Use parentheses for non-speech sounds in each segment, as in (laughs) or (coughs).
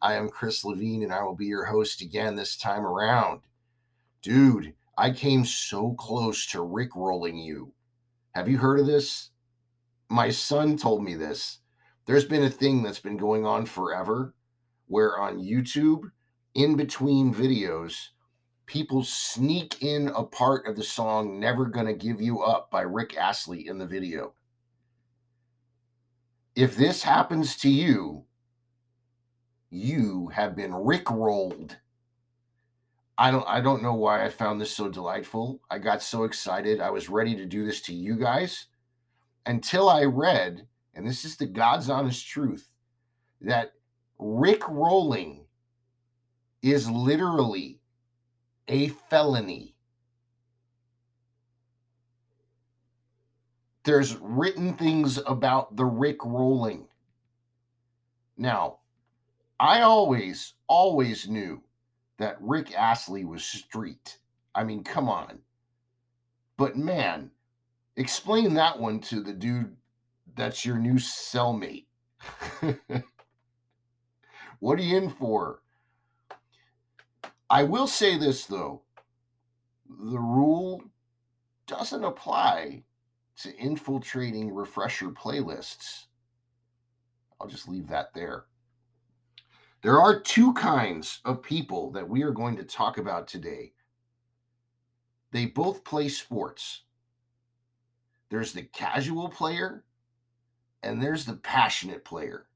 I am Chris Levine, and I will be your host again this time around. Dude, I came so close to Rick rolling you. Have you heard of this? My son told me this. There's been a thing that's been going on forever where on YouTube, in between videos, people sneak in a part of the song Never Gonna Give You Up by Rick Astley in the video. If this happens to you, you have been rickrolled. I don't I don't know why I found this so delightful. I got so excited. I was ready to do this to you guys until I read, and this is the God's honest truth, that Rick rolling is literally a felony. There's written things about the Rick rolling. Now, I always, always knew that Rick Astley was street. I mean, come on. But man, explain that one to the dude that's your new cellmate. (laughs) what are you in for? I will say this though the rule doesn't apply to infiltrating refresher playlists. I'll just leave that there. There are two kinds of people that we are going to talk about today. They both play sports. There's the casual player and there's the passionate player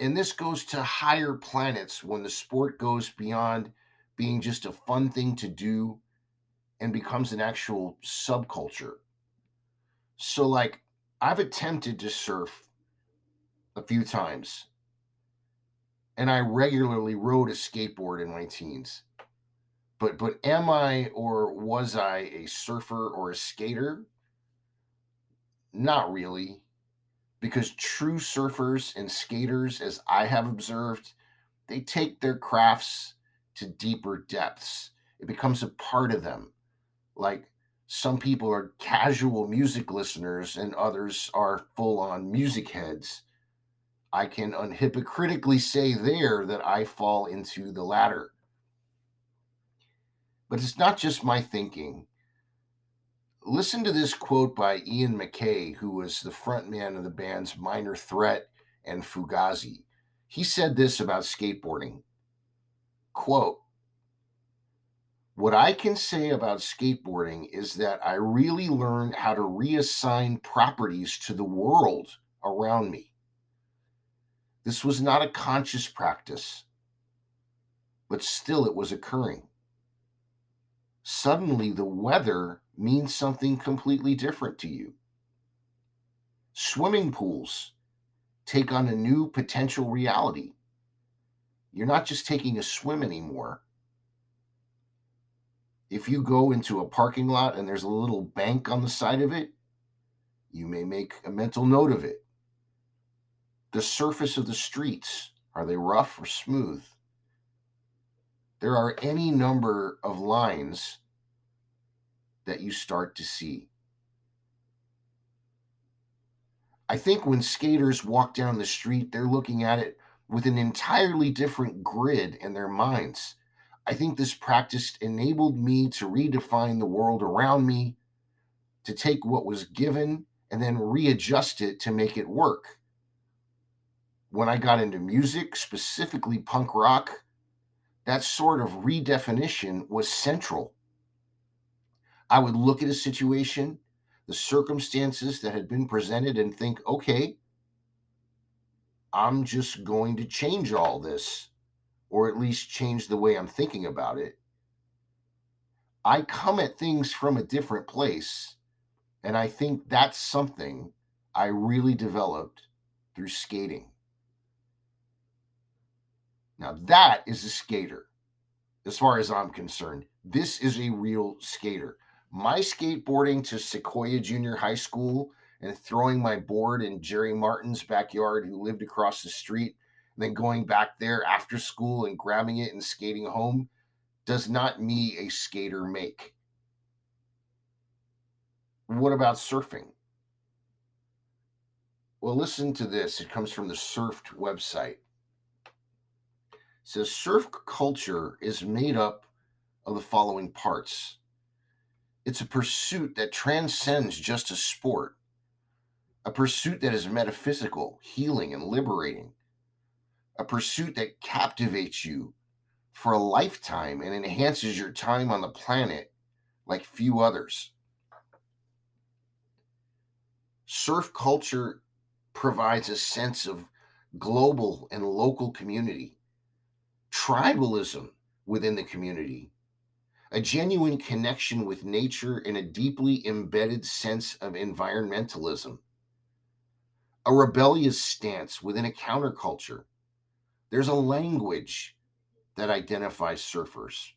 and this goes to higher planets when the sport goes beyond being just a fun thing to do and becomes an actual subculture. So, like, I've attempted to surf a few times, and I regularly rode a skateboard in my teens. But but am I or was I a surfer or a skater? Not really because true surfers and skaters, as I have observed, they take their crafts to deeper depths. It becomes a part of them. Like some people are casual music listeners and others are full on music heads. I can unhypocritically say there that I fall into the latter. But it's not just my thinking. Listen to this quote by Ian MacKaye, who was the frontman of the bands Minor Threat and Fugazi. He said this about skateboarding. Quote, what I can say about skateboarding is that I really learned how to reassign properties to the world around me. This was not a conscious practice, but still it was occurring. Suddenly, the weather means something completely different to you. Swimming pools take on a new potential reality. You're not just taking a swim anymore. If you go into a parking lot and there's a little bank on the side of it, you may make a mental note of it. The surface of the streets are they rough or smooth? There are any number of lines that you start to see. I think when skaters walk down the street, they're looking at it with an entirely different grid in their minds. I think this practice enabled me to redefine the world around me, to take what was given and then readjust it to make it work. When I got into music, specifically punk rock, that sort of redefinition was central. I would look at a situation, the circumstances that had been presented, and think, okay, I'm just going to change all this, or at least change the way I'm thinking about it. I come at things from a different place. And I think that's something I really developed through skating. Now, that is a skater, as far as I'm concerned. This is a real skater. My skateboarding to Sequoia Junior High School and throwing my board in Jerry Martin's backyard, who lived across the street, and then going back there after school and grabbing it and skating home does not me a skater make. What about surfing? Well, listen to this. It comes from the Surfed website. Says surf culture is made up of the following parts. It's a pursuit that transcends just a sport, a pursuit that is metaphysical, healing, and liberating, a pursuit that captivates you for a lifetime and enhances your time on the planet like few others. Surf culture provides a sense of global and local community, tribalism within the community, a genuine connection with nature, and a deeply embedded sense of environmentalism, a rebellious stance within a counterculture. There's a language that identifies surfers,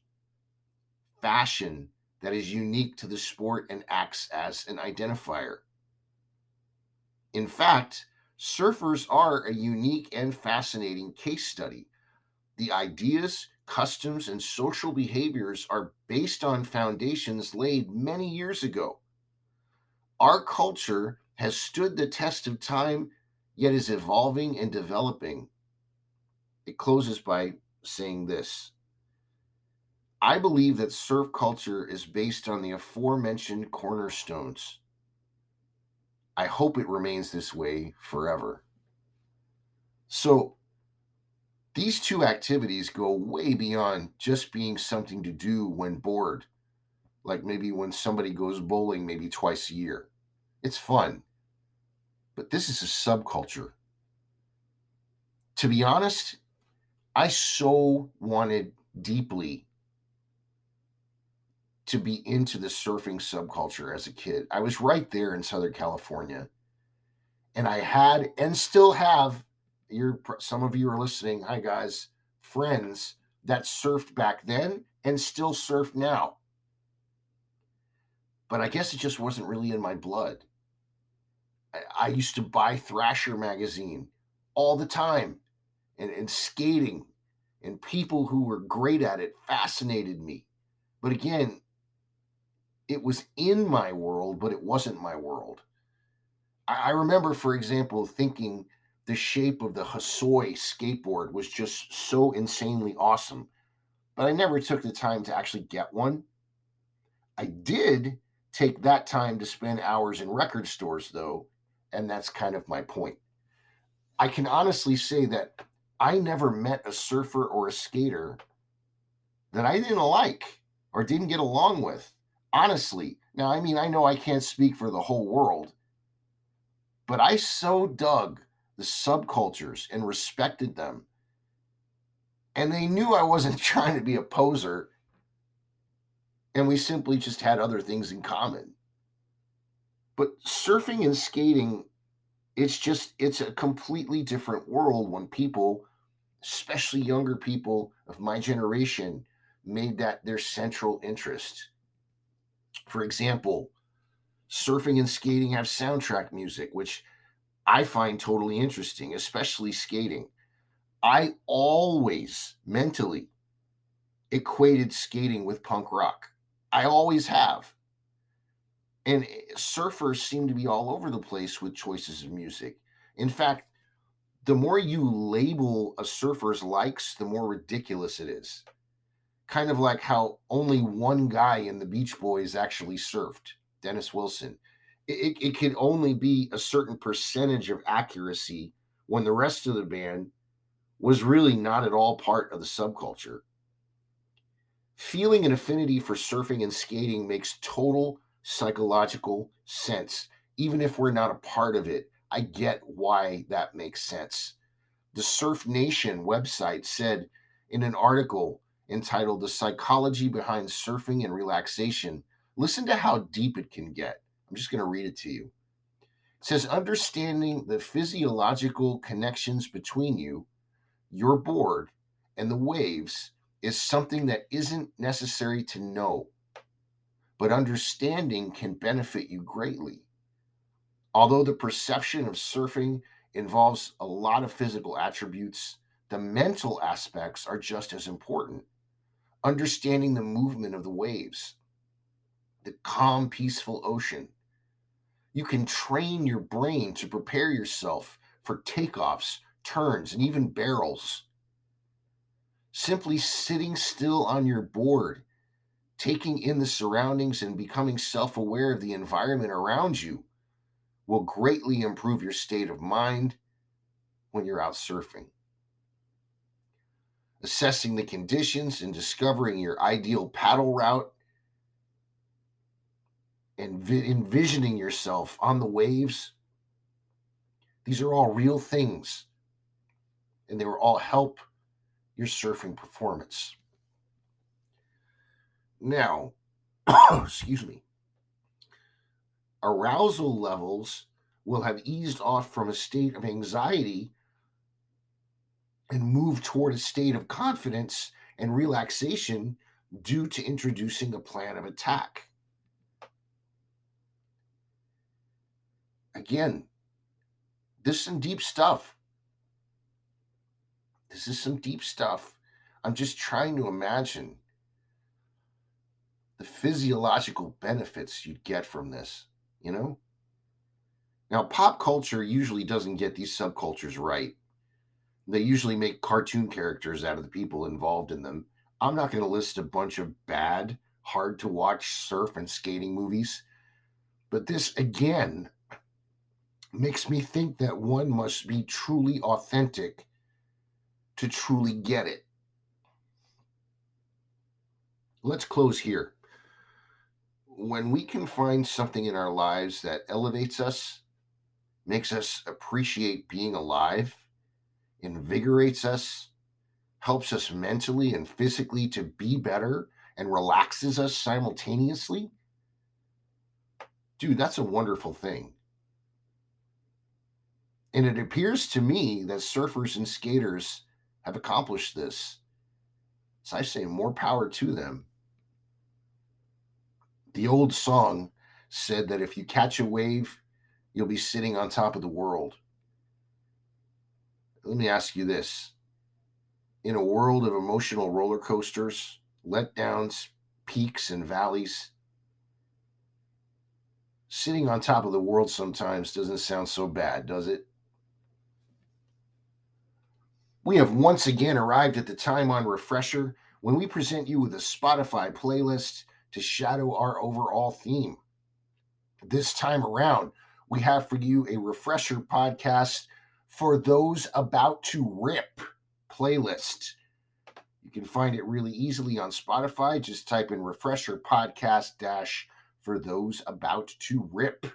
fashion that is unique to the sport and acts as an identifier. In fact, surfers are a unique and fascinating case study. The ideas, customs, and social behaviors are based on foundations laid many years ago. Our culture has stood the test of time, yet is evolving and developing. It closes by saying this I believe that surf culture is based on the aforementioned cornerstones I hope it remains this way forever. So, these two activities go way beyond just being something to do when bored, like maybe when somebody goes bowling maybe twice a year. It's fun, but this is a subculture. To be honest, I so wanted deeply to be into the surfing subculture as a kid. I was right there in Southern California. And I had and still have you're some of you are listening. Hi guys, friends that surfed back then and still surf now. But I guess it just wasn't really in my blood. I, I used to buy Thrasher magazine all the time and, and skating and people who were great at it fascinated me. But again, it was in my world, but it wasn't my world. I, I remember, for example, thinking the shape of the Hosoi skateboard was just so insanely awesome, but I never took the time to actually get one. I did take that time to spend hours in record stores, though, and that's kind of my point. I can honestly say that I never met a surfer or a skater that I didn't like or didn't get along with honestly, now, I mean, I know I can't speak for the whole world, but I so dug the subcultures and respected them. And they knew I wasn't (laughs) trying to be a poser. And we simply just had other things in common. But surfing and skating, it's just, it's a completely different world when people, especially younger people of my generation, made that their central interest for example, surfing and skating have soundtrack music, which I find totally interesting, especially skating. I always mentally equated skating with punk rock. I always have. And eh, surfers seem to be all over the place with choices of music. In fact, the more you label a surfer's likes, the more ridiculous it is kind of like how only one guy in the Beach Boys actually surfed, Dennis Wilson. It, it, could only be a certain percentage of accuracy when the rest of the band was really not at all part of the subculture. Feeling an affinity for surfing and skating makes total psychological sense. Even if we're not a part of it, I get why that makes sense. The Surf Nation website said in an article entitled The Psychology Behind Surfing and Relaxation. Listen to how deep it can get. I'm just going to read it to you. It says, Understanding the physiological connections between you, your board, and the waves is something that isn't necessary to know, but understanding can benefit you greatly. Although the perception of surfing involves a lot of physical attributes, the mental aspects are just as important. Understanding the movement of the waves, the calm, peaceful ocean. You can train your brain to prepare yourself for takeoffs, turns, and even barrels. Simply sitting still on your board, taking in the surroundings, and becoming self aware of the environment around you will greatly improve your state of mind when you're out surfing. Assessing the conditions and discovering your ideal paddle route and vi- envisioning yourself on the waves. These are all real things, and they will all help your surfing performance. Now, (coughs) excuse me, arousal levels will have eased off from a state of anxiety and move toward a state of confidence and relaxation due to introducing a plan of attack. Again, this is some deep stuff. This is some deep stuff. I'm just trying to imagine the physiological benefits you'd get from this, you know? Now, pop culture usually doesn't get these subcultures right. They usually make cartoon characters out of the people involved in them. I'm not going to list a bunch of bad, hard to watch surf and skating movies, but this again makes me think that one must be truly authentic to truly get it. Let's close here. When we can find something in our lives that elevates us, makes us appreciate being alive, invigorates us, helps us mentally and physically to be better, and relaxes us simultaneously, dude, that's a wonderful thing. And it appears to me that surfers and skaters have accomplished this. So I say more power to them. The old song said that if you catch a wave, you'll be sitting on top of the world. Let me ask you this in a world of emotional roller coasters, letdowns, peaks, and valleys, sitting on top of the world sometimes doesn't sound so bad, does it? We have once again arrived at the time on Refresher when we present you with a Spotify playlist to shadow our overall theme. This time around, we have for you a Refresher podcast for those about to rip playlist. You can find it really easily on Spotify. Just type in Refresher podcast dash for those about to rip.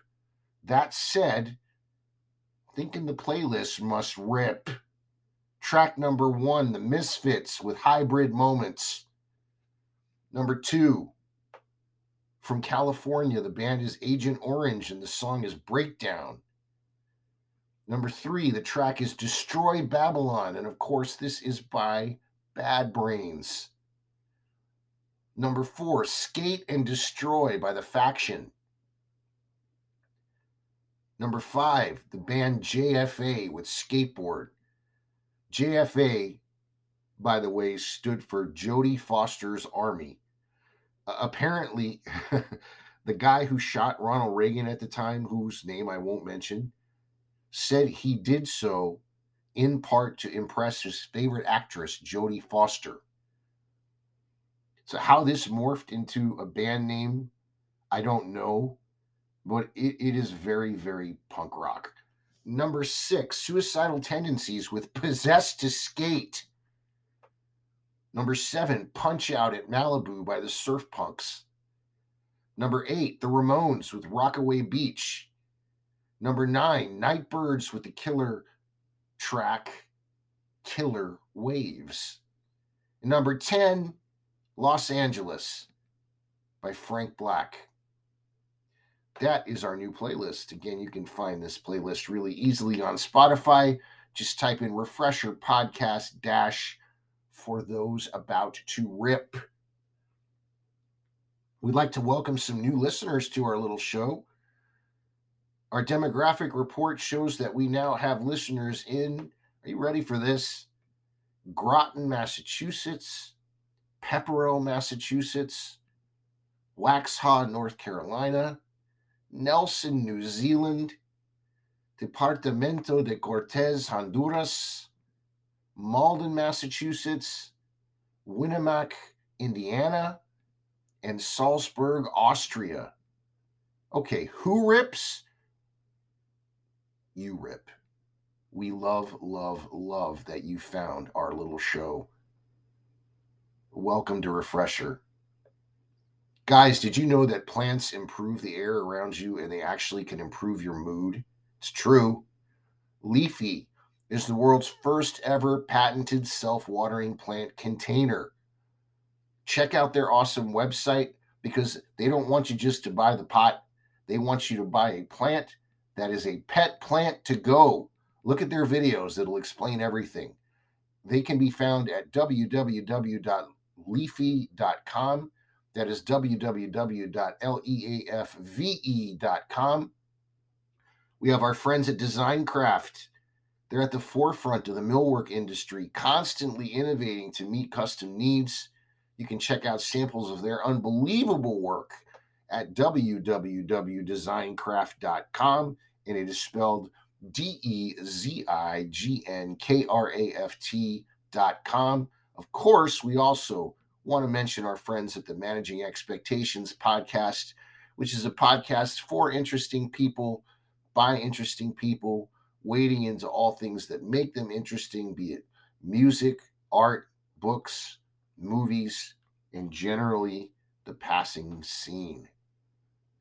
That said, thinking the playlist must rip. Track number one, The Misfits with Hybrid Moments. Number two, from California, the band is Agent Orange and the song is Breakdown. Number three, the track is Destroy Babylon. And of course, this is by Bad Brains. Number four, Skate and Destroy by The Faction. Number five, the band JFA with Skateboard. JFA, by the way, stood for Jodie Foster's Army. Uh, apparently, (laughs) the guy who shot Ronald Reagan at the time, whose name I won't mention, said he did so in part to impress his favorite actress, Jodie Foster. So, how this morphed into a band name, I don't know, but it, it is very, very punk rock. Number six, suicidal tendencies with (laughs) Possessed to Skate. Number seven, Punch Out at Malibu by the Surf Punks. Number eight, The Ramones with Rockaway Beach. Number nine, Nightbirds with the killer track Killer Waves. Number 10, Los Angeles by Frank Black that is our new playlist. Again, you can find this playlist really easily on Spotify. Just type in refresher podcast dash for those about to rip. We'd like to welcome some new listeners to our little show. Our demographic report shows that we now have listeners in, are you ready for this? Groton, Massachusetts, Pepperell, Massachusetts, Waxhaw, North Carolina, Nelson, New Zealand, Departamento de Cortés, Honduras, Malden, Massachusetts, Winamac, Indiana, and Salzburg, Austria. Okay, who rips? You rip. We love, love, love that you found our little show. Welcome to Refresher. Guys, did you know that plants improve the air around you and they actually can improve your mood? It's true. Leafy is the world's first ever patented self watering plant container. Check out their awesome website because they don't want you just to buy the pot, they want you to buy a plant that is a pet plant to go. Look at their videos, it'll explain everything. They can be found at www.leafy.com. That is www.leafve.com. We have our friends at Dezignkraft. They're at the forefront of the millwork industry, constantly innovating to meet custom needs. You can check out samples of their unbelievable work at www.dezignkraft.com, and it is spelled D E Z I G N K R A F T.com. Of course, we also want to mention our friends at the Managing Expectations podcast, which is a podcast for interesting people by interesting people, wading into all things that make them interesting, be it music, art, books, movies, and generally the passing scene.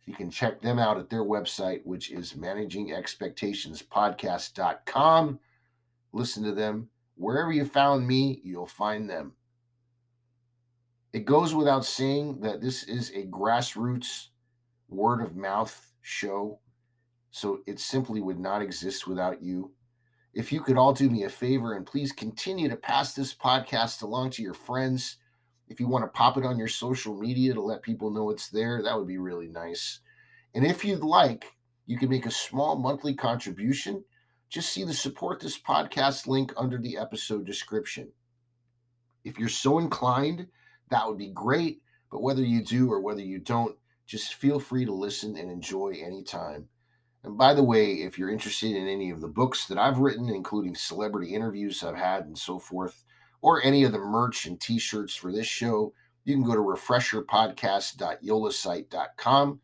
You can check them out at their website, which is managingexpectationspodcast.com. Listen to them. Wherever you found me, you'll find them. It goes without saying that this is a grassroots word of mouth show so it simply would not exist without you. If you could all do me a favor and please continue to pass this podcast along to your friends. If you want to pop it on your social media to let people know it's there, that would be really nice. And if you'd like, you can make a small monthly contribution. Just see the support this podcast link under the episode description. If you're so inclined, that would be great. But whether you do or whether you don't, just feel free to listen and enjoy anytime. And by the way, if you're interested in any of the books that I've written, including celebrity interviews I've had and so forth, or any of the merch and t shirts for this show, you can go to refresherpodcast.yolasite.com.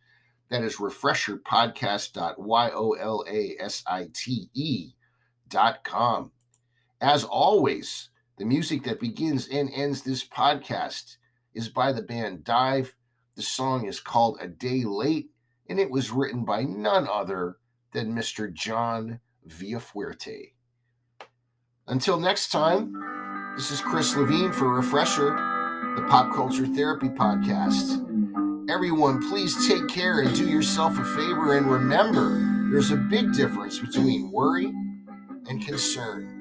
That is refresherpodcast.yolasite.com. As always, the music that begins and ends this podcast is by the band Dive. The song is called A Day Late and it was written by none other than Mr. John Villafuerte. Until next time, this is Chris Levine for Refresher, the Pop Culture Therapy Podcast. Everyone, please take care and do yourself a favor and remember there's a big difference between worry and concern.